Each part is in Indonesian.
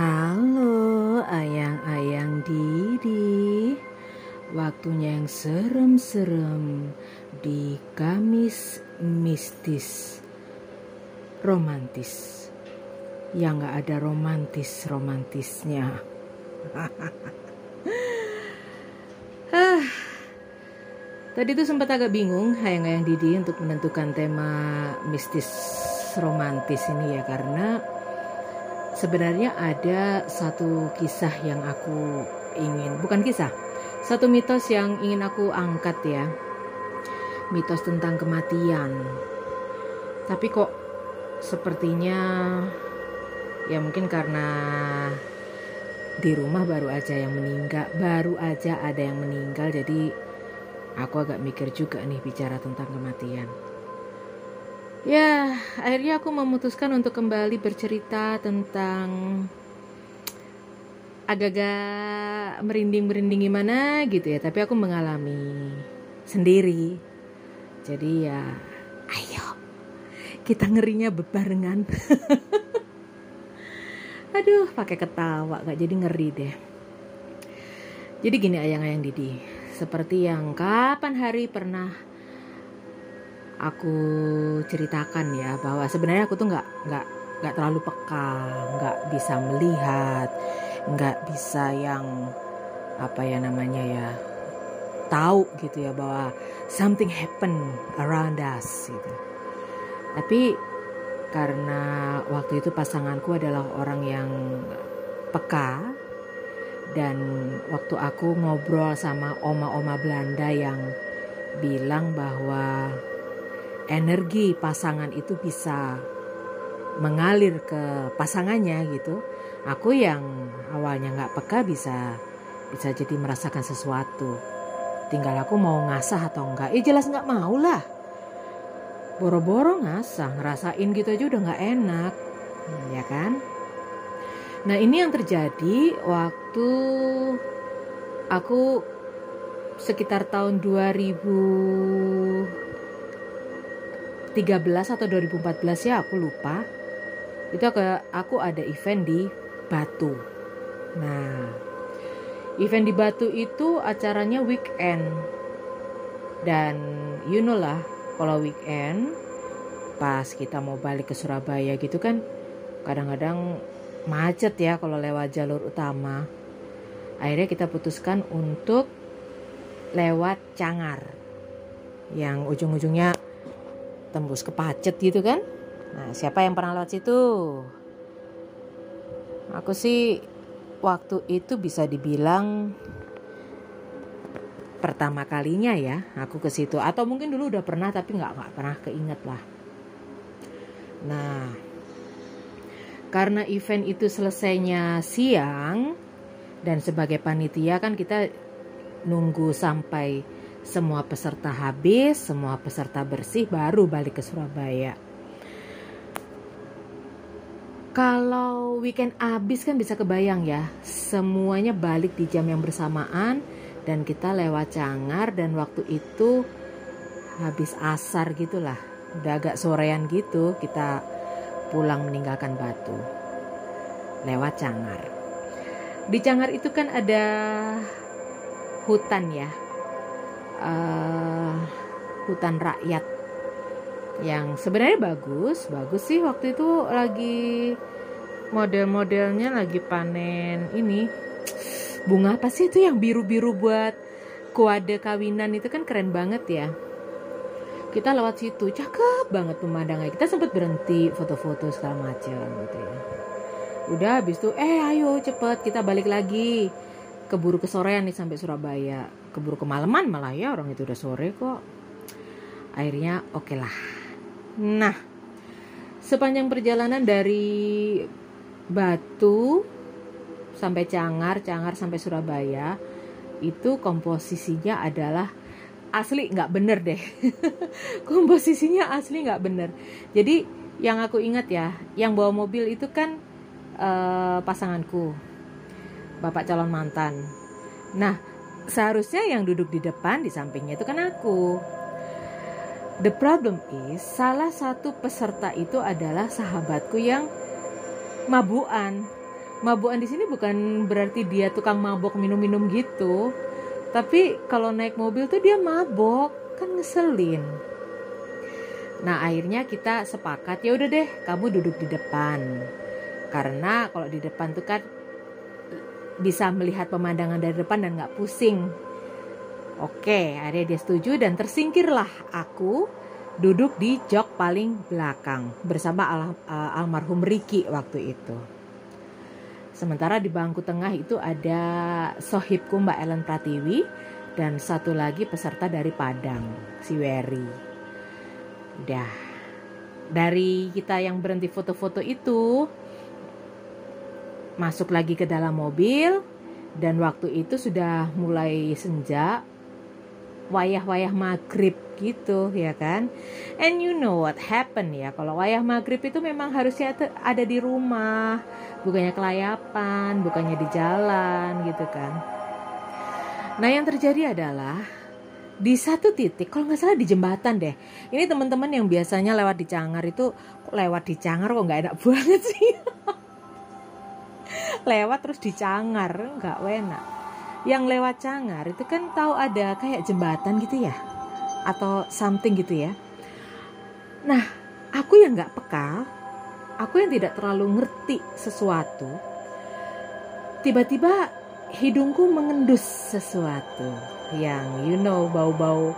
Halo ayang-ayang Didi Waktunya yang serem-serem Di Kamis Mistis Romantis. Yang gak ada romantis-romantisnya ah, Tadi tuh sempat agak bingung ayang-ayang Didi untuk menentukan tema mistis romantis ini ya Karena sebenarnya ada satu kisah yang aku ingin, bukan kisah, satu mitos yang ingin aku angkat ya. Mitos tentang kematian. Tapi kok sepertinya ya mungkin karena di rumah baru aja yang meninggal, baru aja ada yang meninggal jadi aku agak mikir juga nih bicara tentang kematian. Ya, akhirnya aku memutuskan untuk kembali bercerita tentang agak-agak merinding-merinding gimana gitu ya. Tapi aku mengalami sendiri. Jadi ya, ayo kita ngerinya bebarengan. Aduh, pakai ketawa gak jadi ngeri deh. Jadi gini ayang-ayang Didi, seperti yang kapan hari pernah aku ceritakan ya bahwa sebenarnya aku tuh nggak nggak nggak terlalu peka, nggak bisa melihat, nggak bisa yang apa ya namanya ya tahu gitu ya bahwa something happen around us gitu. Tapi karena waktu itu pasanganku adalah orang yang peka dan waktu aku ngobrol sama oma-oma Belanda yang bilang bahwa energi pasangan itu bisa mengalir ke pasangannya gitu. Aku yang awalnya nggak peka bisa bisa jadi merasakan sesuatu. Tinggal aku mau ngasah atau enggak eh jelas nggak mau lah. Boro-boro ngasah ngerasain gitu aja udah nggak enak. Hmm, ya kan? Nah ini yang terjadi waktu aku sekitar tahun 2000 2013 atau 2014 ya aku lupa. Itu aku, aku ada event di Batu. Nah event di Batu itu acaranya weekend. Dan you know lah kalau weekend pas kita mau balik ke Surabaya gitu kan kadang-kadang macet ya kalau lewat jalur utama. Akhirnya kita putuskan untuk lewat Cangar yang ujung-ujungnya tembus ke pacet gitu kan? Nah siapa yang pernah lewat situ? Aku sih waktu itu bisa dibilang pertama kalinya ya aku ke situ. Atau mungkin dulu udah pernah tapi nggak nggak pernah keinget lah. Nah karena event itu selesainya siang dan sebagai panitia kan kita nunggu sampai semua peserta habis, semua peserta bersih baru balik ke Surabaya. Kalau weekend habis kan bisa kebayang ya, semuanya balik di jam yang bersamaan dan kita lewat Cangar dan waktu itu habis asar gitulah. Udah agak sorean gitu kita pulang meninggalkan Batu. Lewat Cangar. Di Cangar itu kan ada hutan ya, uh, hutan rakyat yang sebenarnya bagus bagus sih waktu itu lagi model-modelnya lagi panen ini. Bunga apa sih itu yang biru-biru buat kuade kawinan itu kan keren banget ya. Kita lewat situ cakep banget pemandangannya. Kita sempat berhenti foto-foto segala macam gitu ya. Udah habis itu eh ayo cepet kita balik lagi keburu kesorean nih sampai Surabaya. Keburu kemalaman malah ya orang itu udah sore kok. Akhirnya oke okay lah. Nah sepanjang perjalanan dari Batu sampai Cangar Cangar sampai Surabaya itu komposisinya adalah asli nggak bener deh. Komposisinya asli nggak bener. Jadi yang aku ingat ya yang bawa mobil itu kan uh, pasanganku bapak calon mantan nah seharusnya yang duduk di depan di sampingnya itu kan aku. The problem is salah satu peserta itu adalah sahabatku yang mabuan. mabukan di sini bukan berarti dia tukang mabok minum-minum gitu tapi kalau naik mobil tuh dia mabok kan ngeselin nah akhirnya kita sepakat ya udah deh kamu duduk di depan karena kalau di depan tuh kan bisa melihat pemandangan dari depan dan nggak pusing oke akhirnya dia setuju dan tersingkirlah aku duduk di jok paling belakang bersama al almarhum Riki waktu itu Sementara di bangku tengah itu ada sohibku Mbak Ellen Pratiwi dan satu lagi peserta dari Padang, si Wery. Udah. Dari kita yang berhenti foto-foto itu masuk lagi ke dalam mobil dan waktu itu sudah mulai senja wayah-wayah maghrib gitu ya kan? And you know what happened ya kalau wayah maghrib itu memang harusnya ada di rumah bukannya kelayapan bukannya di jalan gitu kan? Nah yang terjadi adalah di satu titik kalau nggak salah di jembatan deh ini teman-teman yang biasanya lewat di Cangar itu lewat di Cangar kok nggak enak banget sih lewat terus di Cangar nggak enak. Yang lewat Cangar itu kan tahu ada kayak jembatan gitu ya? Atau something gitu ya? Nah aku yang nggak peka aku yang tidak terlalu ngerti sesuatu tiba-tiba hidungku mengendus sesuatu yang you know bau-bau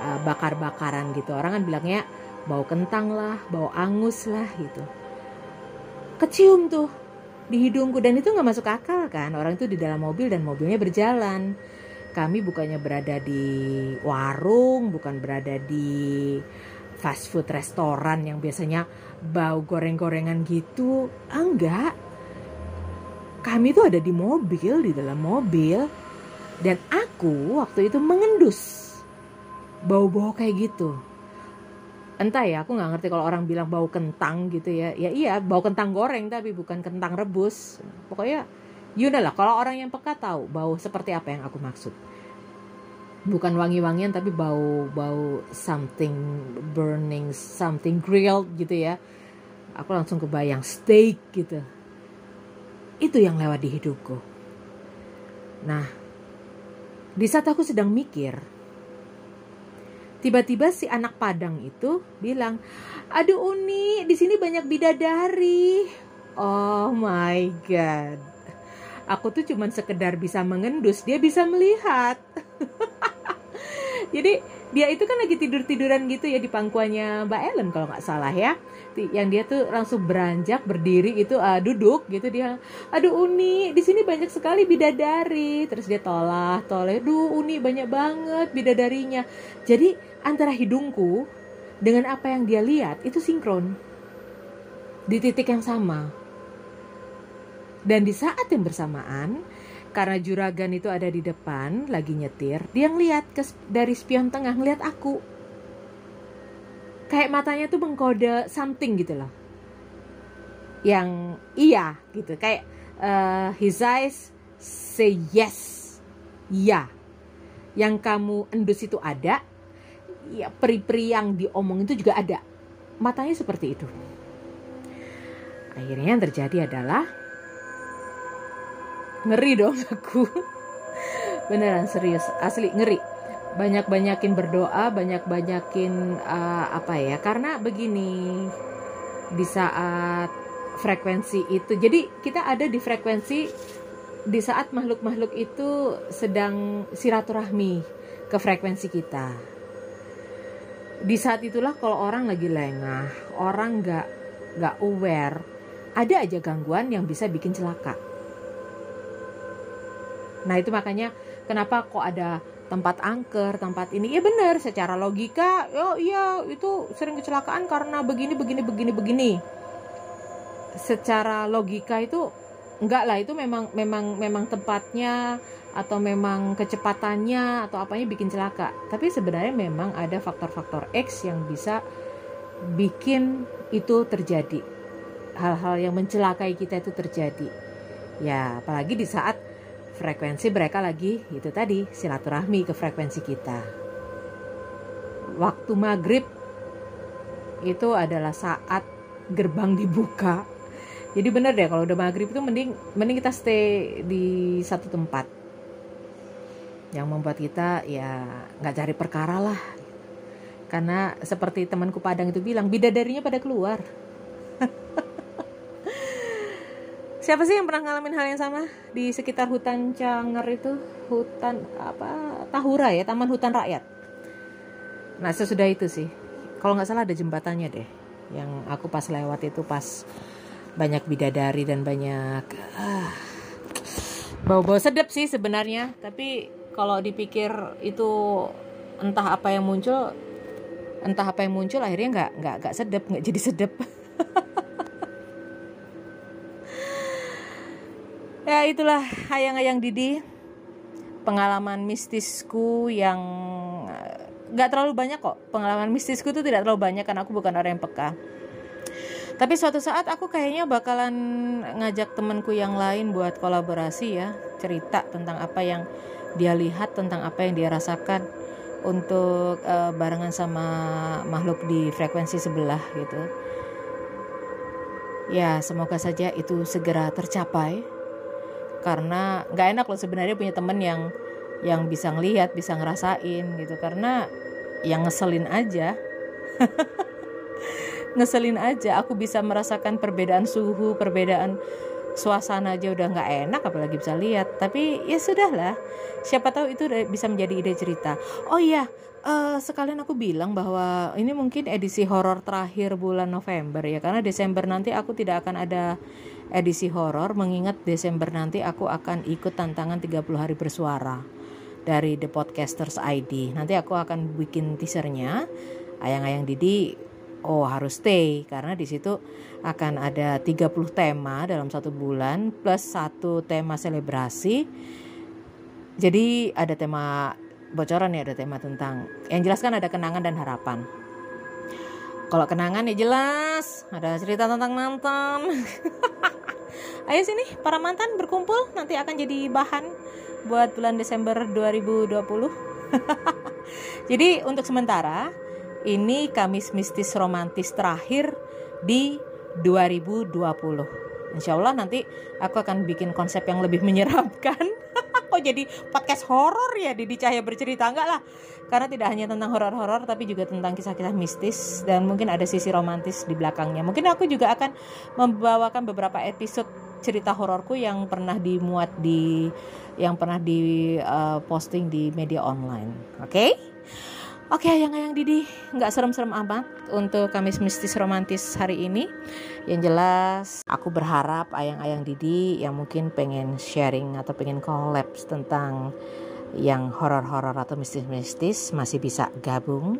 uh, bakar-bakaran gitu. Orang kan bilangnya bau kentang lah bau angus lah gitu. Kecium tuh di hidungku. Dan itu nggak masuk akal kan? Orang itu di dalam mobil dan mobilnya berjalan. Kami bukannya berada di warung bukan berada di fast food restoran yang biasanya bau goreng-gorengan gitu. Enggak. Kami itu ada di mobil di dalam mobil. Dan aku waktu itu mengendus bau-bau kayak gitu entah ya aku nggak ngerti kalau orang bilang bau kentang gitu ya. Ya iya bau kentang goreng tapi bukan kentang rebus. Pokoknya Yaudah lah kalau orang yang peka tahu bau seperti apa yang aku maksud. Bukan wangi-wangian tapi bau bau something burning something grilled gitu ya. Aku langsung kebayang steak gitu. Itu yang lewat di hidupku. Nah di saat aku sedang mikir Tiba-tiba si anak Padang itu bilang, "Aduh Uni, di sini banyak bidadari." Oh my god. Aku tuh cuman sekedar bisa mengendus, dia bisa melihat. Jadi dia itu kan lagi tidur-tiduran gitu ya di pangkuannya Mbak Ellen kalau nggak salah ya. Yang dia tuh langsung beranjak berdiri itu uh, duduk gitu. Dia aduh Uni di sini banyak sekali bidadari. Terus dia tolah toleh duh Uni banyak banget bidadarinya. Jadi antara hidungku dengan apa yang dia lihat itu sinkron. Di titik yang sama. Dan di saat yang bersamaan karena juragan itu ada di depan lagi nyetir dia ngeliat ke, dari spion tengah ngeliat aku. Kayak matanya tuh mengkode something gitu loh. Yang iya gitu kayak uh, his eyes say yes ya yang kamu endus itu ada ya peri-peri yang diomong itu juga ada. Matanya seperti itu. Akhirnya yang terjadi adalah ngeri dong aku beneran serius asli ngeri banyak-banyakin berdoa, banyak-banyakin uh, apa ya? Karena begini di saat frekuensi itu. Jadi kita ada di frekuensi di saat makhluk-makhluk itu sedang silaturahmi ke frekuensi kita. Di saat itulah kalau orang lagi lengah, orang nggak nggak aware, ada aja gangguan yang bisa bikin celaka. Nah itu makanya kenapa kok ada tempat angker, tempat ini. Ya benar, secara logika, oh iya itu sering kecelakaan karena begini, begini, begini, begini. Secara logika itu enggak lah, itu memang memang memang tempatnya atau memang kecepatannya atau apanya bikin celaka. Tapi sebenarnya memang ada faktor-faktor X yang bisa bikin itu terjadi. Hal-hal yang mencelakai kita itu terjadi. Ya, apalagi di saat frekuensi mereka lagi itu tadi silaturahmi ke frekuensi kita. Waktu maghrib itu adalah saat gerbang dibuka. Jadi bener deh kalau udah maghrib itu mending mending kita stay di satu tempat. Yang membuat kita ya nggak cari perkara lah. Karena seperti temanku Padang itu bilang bidadarinya pada keluar siapa sih yang pernah ngalamin hal yang sama di sekitar hutan Canger itu? Hutan apa? Tahura ya Taman Hutan Rakyat. Nah sesudah itu sih. Kalau nggak salah ada jembatannya deh yang aku pas lewat itu pas banyak bidadari dan banyak ah, bau-bau sedap sih sebenarnya. Tapi kalau dipikir itu entah apa yang muncul entah apa yang muncul akhirnya nggak nggak nggak sedap nggak jadi sedap ya itulah ayang-ayang Didi pengalaman mistisku yang nggak terlalu banyak kok pengalaman mistisku itu tidak terlalu banyak karena aku bukan orang yang peka tapi suatu saat aku kayaknya bakalan ngajak temanku yang lain buat kolaborasi ya, cerita tentang apa yang dia lihat, tentang apa yang dia rasakan untuk uh, barengan sama makhluk di frekuensi sebelah gitu. Ya, semoga saja itu segera tercapai. Karena nggak enak loh sebenarnya punya temen yang yang bisa ngelihat, bisa ngerasain gitu. Karena yang ngeselin aja. ngeselin aja. Aku bisa merasakan perbedaan suhu perbedaan suasana aja udah nggak enak apalagi bisa lihat. Tapi ya sudahlah. Siapa tahu itu bisa menjadi ide cerita. Oh iya uh, sekalian aku bilang bahwa ini mungkin edisi horor terakhir bulan November ya. Karena Desember nanti aku tidak akan ada edisi horor mengingat Desember nanti aku akan ikut tantangan 30 hari bersuara dari The Podcasters ID nanti aku akan bikin teasernya ayang-ayang Didi oh harus stay karena di situ akan ada 30 tema dalam satu bulan plus satu tema selebrasi. Jadi ada tema bocoran ya ada tema tentang yang jelas kan ada kenangan dan harapan. Kalau kenangan ya jelas ada cerita tentang mantan. Ayo sini para mantan berkumpul nanti akan jadi bahan buat bulan Desember 2020. jadi untuk sementara ini Kamis Mistis Romantis terakhir di 2020. Insya Allah nanti aku akan bikin konsep yang lebih menyeramkan. Kok jadi podcast horor ya Didi Cahaya bercerita enggak lah. Karena tidak hanya tentang horor-horor tapi juga tentang kisah-kisah mistis dan mungkin ada sisi romantis di belakangnya. Mungkin aku juga akan membawakan beberapa episode cerita hororku yang pernah dimuat di yang pernah di uh, posting di media online. Oke? Okay? Oke ayang-ayang Didi nggak serem-serem amat untuk Kamis Mistis Romantis hari ini. Yang jelas aku berharap ayang-ayang Didi yang mungkin pengen sharing atau pengen collapse tentang yang horor-horor atau mistis-mistis masih bisa gabung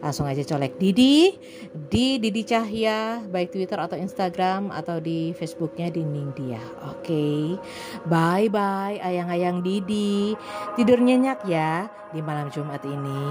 langsung aja colek. Didi di Didi Cahya baik Twitter atau Instagram atau di Facebooknya di Ningdia. Oke. Okay. bye bye ayang-ayang Didi. Tidur nyenyak ya di malam Jumat ini